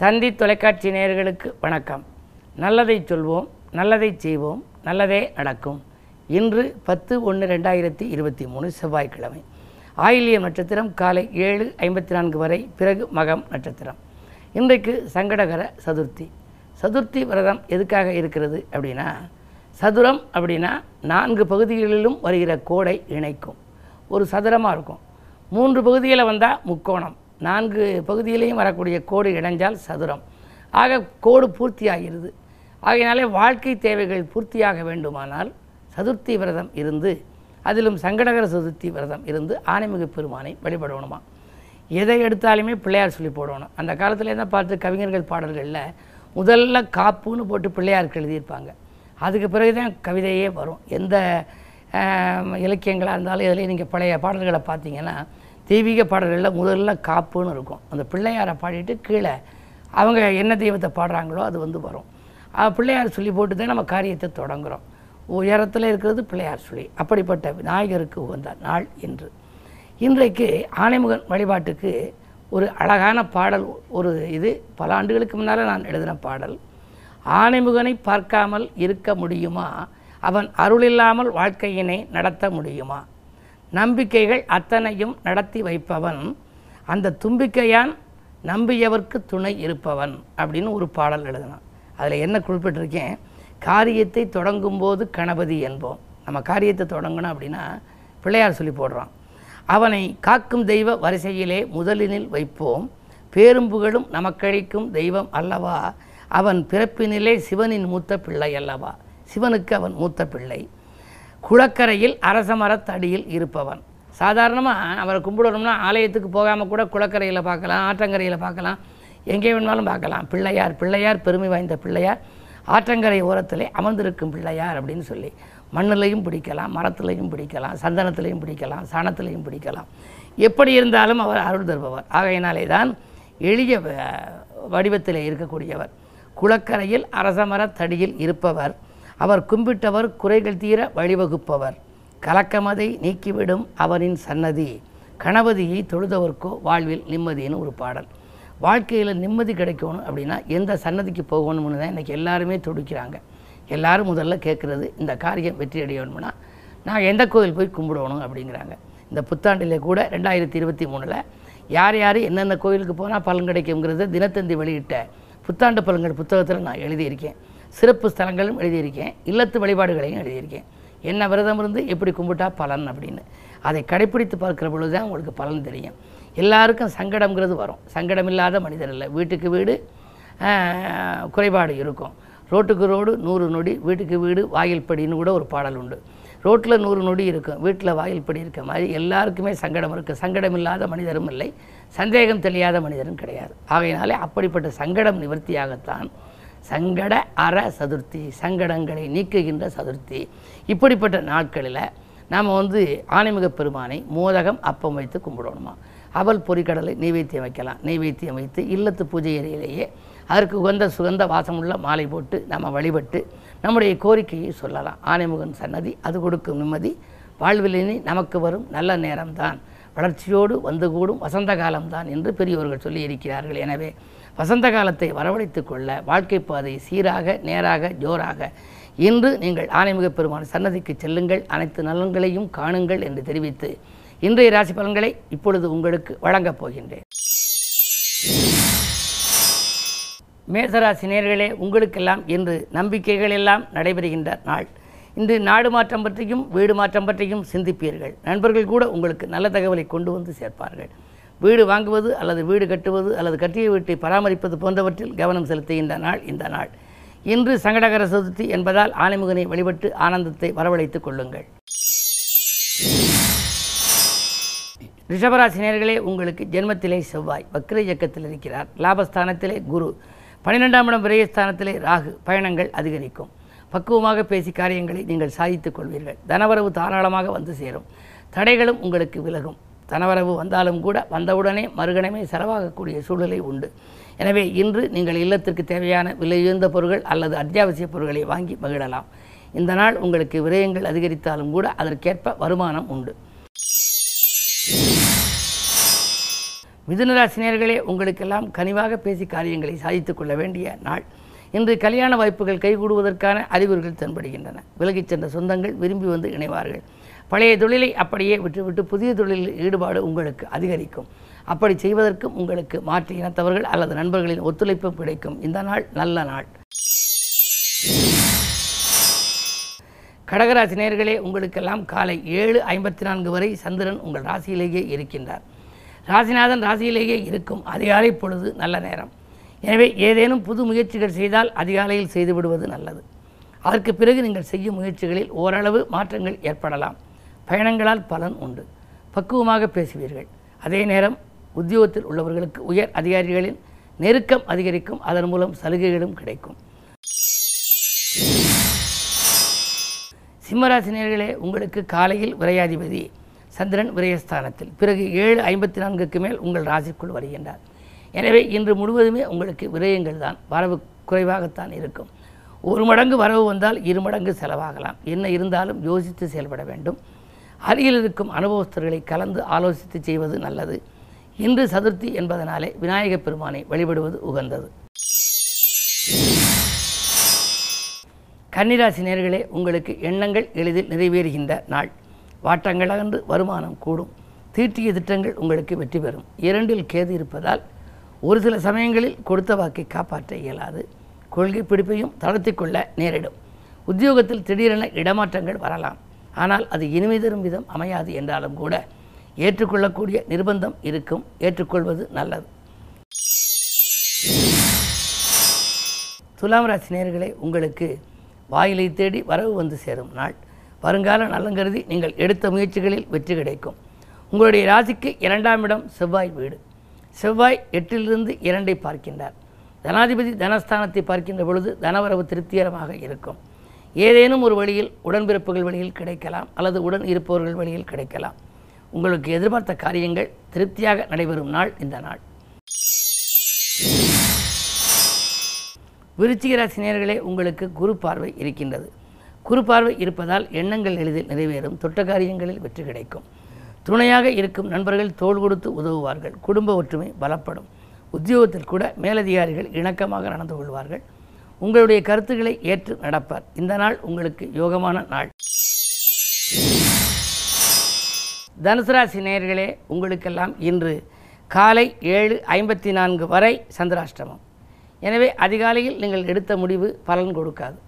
தந்தி தொலைக்காட்சி நேயர்களுக்கு வணக்கம். நல்லதை சொல்வோம் நல்லதை செய்வோம் நல்லதே நடக்கும். இன்று பத்து ஒன்று ரெண்டாயிரத்தி இருபத்தி மூணு செவ்வாய்க்கிழமை. ஆயில்யம் நட்சத்திரம் காலை ஏழு ஐம்பத்தி நான்கு வரை பிறகு மகம் நட்சத்திரம். இன்றைக்கு சங்கடகர சதுர்த்தி. சதுர்த்தி விரதம் எதுக்காக இருக்கிறது அப்படின்னா சதுரம் அப்படின்னா நான்கு பகுதிகளிலும் வருகிற கோடை இணைக்கும். ஒரு சதுரமாக இருக்கும். மூன்று பகுதியில் வந்தால் முக்கோணம். நான்கு பகுதியிலையும் வரக்கூடிய கோடு இணைஞ்சால் சதுரம். ஆக கோடு பூர்த்தியாகிறது. ஆகையினாலே வாழ்க்கை தேவைகள் பூர்த்தியாக வேண்டுமானால் சதுர்த்தி விரதம் இருந்து அதிலும் சங்கடகர சதுர்த்தி விரதம் இருந்து ஆனைமிகு பெருமானை வழிபடணுமா? எதை எடுத்தாலுமே பிள்ளையார் சொல்லி போடணும். அந்த காலத்தில் தான் பார்த்து கவிஞர்கள் பாடல்களில் முதல்ல காப்புன்னு போட்டு பிள்ளையாருக்கு எழுதியிருப்பாங்க. அதுக்கு பிறகு தான் கவிதையே வரும். எந்த இலக்கியங்களாக இருந்தாலும் இதுலேயும் நீங்கள் பழைய பாடல்களை பார்த்தீங்கன்னா தெய்வீக பாடல்களில் முதல்ல காப்புன்னு இருக்கும். அந்த பிள்ளையாரை பாடிட்டு கீழே அவங்க என்ன தெய்வத்தை பாடுறாங்களோ அது வந்து வரும். பிள்ளையார் சொல்லி போட்டு தான் நம்ம காரியத்தை தொடங்குறோம். உயரத்தில் இருக்கிறது பிள்ளையார் சொல்லி. அப்படிப்பட்ட விநாயகருக்கு உகந்த நாள் இன்று. இன்றைக்கு ஆனைமுகன் வழிபாட்டுக்கு ஒரு அழகான பாடல் ஒரு இது பல ஆண்டுகளுக்கு முன்னால் நான் எழுதின பாடல். ஆனைமுகனை பார்க்காமல் இருக்க முடியுமா? அவன் அருள் இல்லாமல் வாழ்க்கையினை நடத்த முடியுமா? நம்பிக்கைகள் அத்தனையும் நடத்தி வைப்பவன். அந்த தும்பிக்கையான் நம்பியவர்க்கு துணை இருப்பவன் அப்படின்னு ஒரு பாடல் எழுதினான். அதில் என்ன குறிப்பிட்டிருக்கேன்? காரியத்தை தொடங்கும்போது கணபதி என்போம். நம்ம காரியத்தை தொடங்கணும் அப்படின்னா பிள்ளையார் சொல்லி போடுறான். அவனை காக்கும் தெய்வ வரிசையிலே முதலினில் வைப்போம். பேரும்புகளும் நமக்கழிக்கும் தெய்வம் அல்லவா? அவன் பிறப்பினிலே சிவனின் மூத்த பிள்ளை அல்லவா? சிவனுக்கு அவன் மூத்த பிள்ளை. குளக்கரையில் அரசமரத்தடியில் இருப்பவன். சாதாரணமாக அவரை கும்பிடணும்னா ஆலயத்துக்கு போகாமல் கூட குளக்கரையில் பார்க்கலாம் ஆற்றங்கரையில் பார்க்கலாம் எங்கே வேணாலும் பார்க்கலாம். பிள்ளையார் பிள்ளையார் பெருமை வாய்ந்த பிள்ளையார் ஆற்றங்கரை ஓரத்திலே அமர்ந்திருக்கும் பிள்ளையார் அப்படின்னு சொல்லி மண்ணிலையும் பிடிக்கலாம் மரத்துலையும் பிடிக்கலாம் சந்தனத்திலையும் பிடிக்கலாம் சாணத்திலையும் பிடிக்கலாம். எப்படி இருந்தாலும் அவர் அருள் தருபவர். ஆகையினாலே தான் எளிய வ- இருக்கக்கூடியவர். குளக்கரையில் அரசமரத் தடியில் இருப்பவர். அவர் கும்பிட்டவர் குறைகள் தீர வழிவகுப்பவர். கலக்கமதை நீக்கிவிடும் அவரின் சன்னதி. கணபதியை தொழுதவர்க்கோ வாழ்வில் நிம்மதின்னு ஒரு பாடல். வாழ்க்கையில் நிம்மதி கிடைக்கணும் அப்படின்னா எந்த சன்னதிக்கு போகணும்னு தான் இன்றைக்கி எல்லாருமே துடிக்கிறாங்க. எல்லாரும் முதல்ல கேட்குறது இந்த காரியம் வெற்றி அடையணும்னா நான் எந்த கோயில் போய் கும்பிடணும் அப்படிங்கிறாங்க. இந்த புத்தாண்டிலே கூட ரெண்டாயிரத்தி இருபத்தி மூணில் யார் யார் என்னென்ன கோயிலுக்கு போனால் பலன் கிடைக்குங்கிறத தினத்தந்தி வெளியிட்ட புத்தாண்டு பலன்கள் புத்தகத்தில் நான் எழுதியிருக்கேன். சிறப்பு ஸ்தலங்களும் எழுதியிருக்கேன் இல்லத்து வழிபாடுகளையும் எழுதியிருக்கேன். என்ன விரதம் இருந்து எப்படி கும்பிட்டா பலன் அப்படின்னு. அதை கடைப்பிடித்து பார்க்குற பொழுது தான் உங்களுக்கு பலன் தெரியும். எல்லாருக்கும் சங்கடம்ங்கிறது வரும். சங்கடம் இல்லாத மனிதர் இல்லை. வீட்டுக்கு வீடு குறைபாடு இருக்கும். ரோட்டுக்கு ரோடு நூறு நொடி வீட்டுக்கு வீடு வாயில் படின்னு கூட ஒரு பாடல் உண்டு. ரோட்டில் நூறு நொடி இருக்கும். வீட்டில் வாயில் படி இருக்க மாதிரி எல்லாருக்குமே சங்கடம் இருக்குது சங்கடம் இல்லாத மனிதரும் இல்லை. சந்தேகம் தெரியாத மனிதரும் கிடையாது. ஆகையினாலே அப்படிப்பட்ட சங்கடம் நிவர்த்தியாகத்தான் சங்கட அற சதுர்த்தி சங்கடங்களை நீக்குகின்ற சதுர்த்தி. இப்படிப்பட்ட நாட்களில் நாம் வந்து ஆனைமிக பெருமானை மோதகம் அப்பம் வைத்து கும்பிடணுமா? அவல் பொறிக்கடலை நெய்வேத்தியம் வைக்கலாம் நெய்வேத்தியம் வைத்து இல்லத்து பூஜை அறையிலேயே அதற்கு உகந்த சுகந்த வாசமுள்ள மாலை போட்டு நம்ம வழிபட்டு நம்முடைய கோரிக்கையை சொல்லலாம். ஆணைமுகன் சன்னதி அது கொடுக்கும் நிம்மதி. வாழ்விலினி நமக்கு வரும் நல்ல நேரம்தான். வளர்ச்சியோடு வந்து கூடும் வசந்த காலம்தான் என்று பெரியவர்கள் சொல்லி இருக்கிறார்கள் எனவே வசந்த காலத்தை வரவழைத்து கொள்ள வாழ்க்கை பாதை சீராக நேராக ஜோராக இன்று நீங்கள் ஆனைமிக பெருமான் சன்னதிக்கு செல்லுங்கள் அனைத்து நலன்களையும் காணுங்கள் என்று தெரிவித்து இன்றைய ராசி பலன்களை இப்பொழுது உங்களுக்கு வழங்கப் போகின்றேன். மேசராசி நேர்களே உங்களுக்கெல்லாம் இன்று நம்பிக்கைகள் எல்லாம் நடைபெறுகின்ற நாள். இன்று நாடு மாற்றம் பற்றியும் வீடு மாற்றம் பற்றியும் சிந்திப்பீர்கள். நண்பர்கள் கூட உங்களுக்கு நல்ல தகவலை கொண்டு வந்து சேர்ப்பார்கள். வீடு வாங்குவது அல்லது வீடு கட்டுவது அல்லது கட்டிய வீட்டை பராமரிப்பது போன்றவற்றில் கவனம் செலுத்துகின்ற நாள் இந்த நாள். இன்று சங்கடகர சதுர்த்தி என்பதால் ஆனைமுகனை வழிபட்டு ஆனந்தத்தை வரவழைத்துக் கொள்ளுங்கள். ரிஷபராசினியர்களே உங்களுக்கு ஜென்மத்திலே செவ்வாய் வக்ர இயக்கத்தில் இருக்கிறார். லாபஸ்தானத்திலே குரு. பன்னிரெண்டாம் இடம் விரயஸ்தானத்திலே ராகு. பயணங்கள் அதிகரிக்கும். பக்குவமாக பேசி காரியங்களை நீங்கள் சாதித்துக் கொள்வீர்கள். தனவரவு தாராளமாக வந்து சேரும். தடைகளும் உங்களுக்கு விலகும். தனவரவு வந்தாலும் கூட வந்தவுடனே மறுகணமே செலவாகக்கூடிய சூழ்நிலை உண்டு. எனவே இன்று நீங்கள் இல்லத்திற்கு தேவையான விலையுயர்ந்த பொருட்கள் அல்லது அத்தியாவசிய பொருட்களை வாங்கி மகிழலாம். இந்த நாள் உங்களுக்கு விரயங்கள் அதிகரித்தாலும் கூட அதற்கேற்ப வருமானம் உண்டு. மிதுனராசினியர்களே உங்களுக்கெல்லாம் கனிவாக பேசி காரியங்களை சாதித்துக் கொள்ள வேண்டிய நாள். இன்று கல்யாண வாய்ப்புகள் கைகூடுவதற்கான அறிகுறிகள் தென்படுகின்றன. விலகிச் சென்ற சொந்தங்கள் விரும்பி வந்து இணைவார்கள். பழைய தொழிலை அப்படியே விட்டுவிட்டு புதிய தொழிலில் ஈடுபாடு உங்களுக்கு அதிகரிக்கும். அப்படி செய்வதற்கும் உங்களுக்கு மாற்று இனத்தவர்கள் அல்லது நண்பர்களின் ஒத்துழைப்பும் கிடைக்கும். இந்த நாள் நல்ல நாள். கடகராசி நேர்களே உங்களுக்கெல்லாம் காலை ஏழு ஐம்பத்தி நான்கு வரை சந்திரன் உங்கள் ராசியிலேயே இருக்கின்றார். ராசிநாதன் ராசியிலேயே இருக்கும். அதிகாலை பொழுது நல்ல நேரம். எனவே ஏதேனும் புது முயற்சிகள் செய்தால் அதிகாலையில் செய்துவிடுவது நல்லது. அதற்கு பிறகு நீங்கள் செய்யும் முயற்சிகளில் ஓரளவு மாற்றங்கள் ஏற்படலாம். பயணங்களால் பலன் உண்டு. பக்குவமாக பேசுவீர்கள். அதே நேரம் உத்தியோகத்தில் உள்ளவர்களுக்கு உயர் அதிகாரிகளின் நெருக்கம் அதிகரிக்கும். அதன் மூலம் சலுகைகளும் கிடைக்கும். சிம்மராசினியர்களே உங்களுக்கு காலையில் விரையாதிபதி சந்திரன் விரயஸ்தானத்தில். பிறகு ஏழு ஐம்பத்தி நான்குக்கு மேல் உங்கள் ராசிக்குள் வருகின்றார். எனவே இன்று முழுவதுமே உங்களுக்கு விரயங்கள் தான் வரவு குறைவாகத்தான் இருக்கும். ஒரு மடங்கு வரவு வந்தால் இரு மடங்கு செலவாகலாம். என்ன இருந்தாலும் யோசித்து செயல்பட வேண்டும். அருகில் இருக்கும் அனுபவஸ்தர்களை கலந்து ஆலோசித்து செய்வது நல்லது. இன்று சதுர்த்தி என்பதனாலே விநாயகப் பெருமானை வழிபடுவது உகந்தது. கன்னிராசி நேர்களே உங்களுக்கு எண்ணங்கள் எளிதில் நிறைவேறுகின்ற நாள். வாட்டங்களன்று வருமானம் கூடும். தீட்டிய திட்டங்கள் உங்களுக்கு வெற்றி பெறும். இரண்டில் கேது இருப்பதால் ஒரு சில சமயங்களில் கொடுத்த வாக்கை காப்பாற்ற இயலாது. கொள்கை பிடிப்பையும் தளர்த்தி கொள்ள நேரிடும். உத்தியோகத்தில் திடீரென இடமாற்றங்கள் வரலாம். ஆனால் அது இனிமை தரும் விதம் அமையாது என்றாலும் கூட ஏற்றுக்கொள்ளக்கூடிய நிர்பந்தம் இருக்கும். ஏற்றுக்கொள்வது நல்லது. துலாம் ராசி நேர்களை உங்களுக்கு வாயிலை தேடி வரவு வந்து சேரும் நாள். வருங்கால நலங்கருதி நீங்கள் எடுத்த முயற்சிகளில் வெற்றி கிடைக்கும். உங்களுடைய ராசிக்கு இரண்டாம் இடம் செவ்வாய் வீடு. செவ்வாய் எட்டிலிருந்து இரண்டை பார்க்கின்றார். தனாதிபதி தனஸ்தானத்தை பார்க்கின்ற பொழுது தனவரவு திருப்திகரமாக இருக்கும். ஏதேனும் ஒரு வழியில் உடன்பிறப்புகள் வழியில் கிடைக்கலாம் அல்லது உடன் இருப்பவர்கள் வழியில் கிடைக்கலாம். உங்களுக்கு எதிர்பார்த்த காரியங்கள் திருப்தியாக நடைபெறும் நாள் இந்த நாள். விருச்சிக ராசினியர்களே உங்களுக்கு குரு பார்வை இருக்கின்றது. குரு பார்வை இருப்பதால் எண்ணங்கள் எளிதில் நிறைவேறும் தொட்ட காரியங்களில் வெற்றி கிடைக்கும். துணையாக இருக்கும் நண்பர்கள் தோள் கொடுத்து உதவுவார்கள். குடும்ப ஒற்றுமை பலப்படும். உத்தியோகத்தில் கூட மேலதிகாரிகள் இணக்கமாக நடந்து கொள்வார்கள். உங்களுடைய கருத்துக்களை ஏற்று நடப்பார். இந்த நாள் உங்களுக்கு யோகமான நாள். தனுசு ராசி நேயர்களே உங்களுக்கெல்லாம் இன்று காலை ஏழு ஐம்பத்தி நான்கு வரை சந்திராஷ்டமம். எனவே அதிகாலையில் நீங்கள் எடுத்த முடிவு பலன் கொடுக்காது.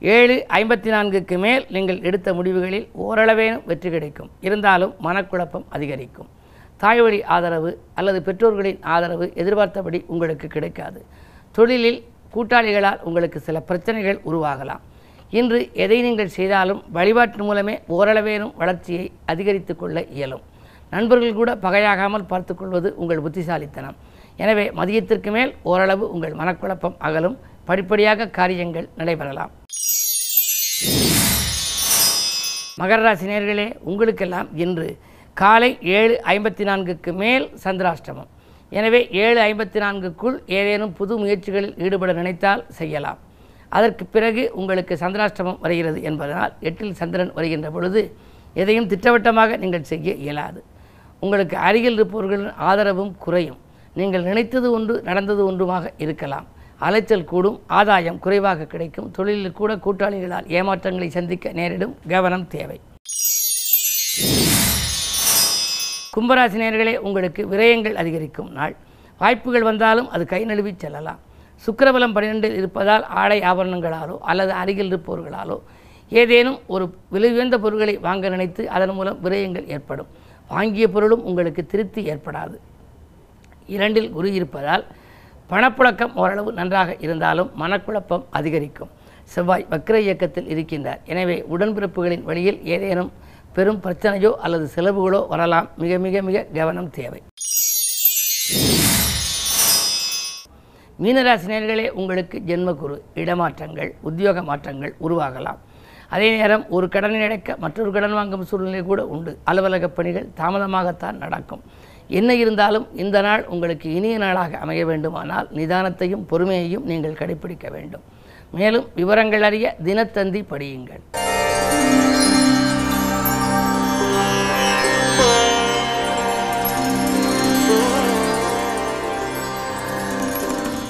ஏழு ஐம்பத்தி நான்குக்கு மேல் நீங்கள் எடுத்த முடிவுகளில் ஓரளவேனும் வெற்றி கிடைக்கும். இருந்தாலும் மனக்குழப்பம் அதிகரிக்கும். தாய்வழி ஆதரவு அல்லது பெற்றோர்களின் ஆதரவு எதிர்பார்த்தபடி உங்களுக்கு கிடைக்காது. தொழிலில் கூட்டாளிகளால் உங்களுக்கு சில பிரச்சனைகள் உருவாகலாம். இன்று எதை நீங்கள் செய்தாலும் வழிபாட்டு மூலமே ஓரளவேனும் வளர்ச்சியை அதிகரித்து கொள்ள இயலும். நண்பர்கள் கூட பகையாகாமல் பார்த்துக்கொள்வது உங்கள் புத்திசாலித்தனம். எனவே மதியத்திற்கு மேல் ஓரளவு உங்கள் மனக்குழப்பம் அகலும். படிப்படியாக காரியங்கள் நடைபெறலாம். மகர ராசி உங்களுக்கெல்லாம் இன்று காலை ஏழு ஐம்பத்தி நான்குக்கு மேல் சந்திராஷ்டமம். எனவே ஏழு ஐம்பத்தி நான்குக்குள் ஏதேனும் புது முயற்சிகளில் ஈடுபட நினைத்தால் செய்யலாம். அதற்கு பிறகு உங்களுக்கு சந்திராஷ்டமம் வருகிறது என்பதனால் எட்டில் சந்திரன் வருகின்ற பொழுது எதையும் திட்டவட்டமாக நீங்கள் செய்ய இயலாது. உங்களுக்கு அருகில் இருப்பவர்களின் ஆதரவும் குறையும். நீங்கள் நினைத்தது ஒன்று நடந்தது ஒன்றுமாக இருக்கலாம். அலைச்சல் கூடும் ஆதாயம் குறைவாக கிடைக்கும். தொழிலில் கூட கூட்டாளிகளால் ஏமாற்றங்களை சந்திக்க நேரிடும் கவனம் தேவை. கும்பராசினியர்களே உங்களுக்கு விரயங்கள் அதிகரிக்கும் நாள். வாய்ப்புகள் வந்தாலும் அது கை நழுவி செல்லலாம். சுக்கரபலம் பன்னிரெண்டில் இருப்பதால் ஆடை ஆபரணங்களாலோ அல்லது அருகில் இருப்பவர்களாலோ ஏதேனும் ஒரு விலை உயர்ந்த பொருட்களை வாங்க நினைத்து அதன் மூலம் விரயங்கள் ஏற்படும். வாங்கிய பொருளும் உங்களுக்கு திருப்தி ஏற்படாது. இரண்டில் குரு இருப்பதால் பணப்புழக்கம் ஓரளவு நன்றாக இருந்தாலும் மனக்குழப்பம் அதிகரிக்கும். செவ்வாய் வக்ர இயக்கத்தில் இருக்கின்றார். எனவே உடன்பிறப்புகளின் வழியில் ஏதேனும் பெரும் பிரச்சனையோ அல்லது செலவுகளோ வரலாம். மிக மிக மிக கவனம் தேவை. மீனராசினியர்களே உங்களுக்கு ஜென்மக்குரு இடமாற்றங்கள் உத்தியோக மாற்றங்கள் உருவாகலாம். அதே நேரம் ஒரு கடனை அடைக்க மற்றொரு கடன் வாங்கும் சூழ்நிலை கூட உண்டு. அலுவலக பணிகள் தாமதமாகத்தான் நடக்கும். என்ன இருந்தாலும் இந்த நாள் உங்களுக்கு இனிய நாளாக அமைய வேண்டுமானால் நிதானத்தையும் பொறுமையையும் நீங்கள் கடைபிடிக்க வேண்டும். மேலும் விவரங்கள் அறிய தினத்தந்தி படியுங்கள்.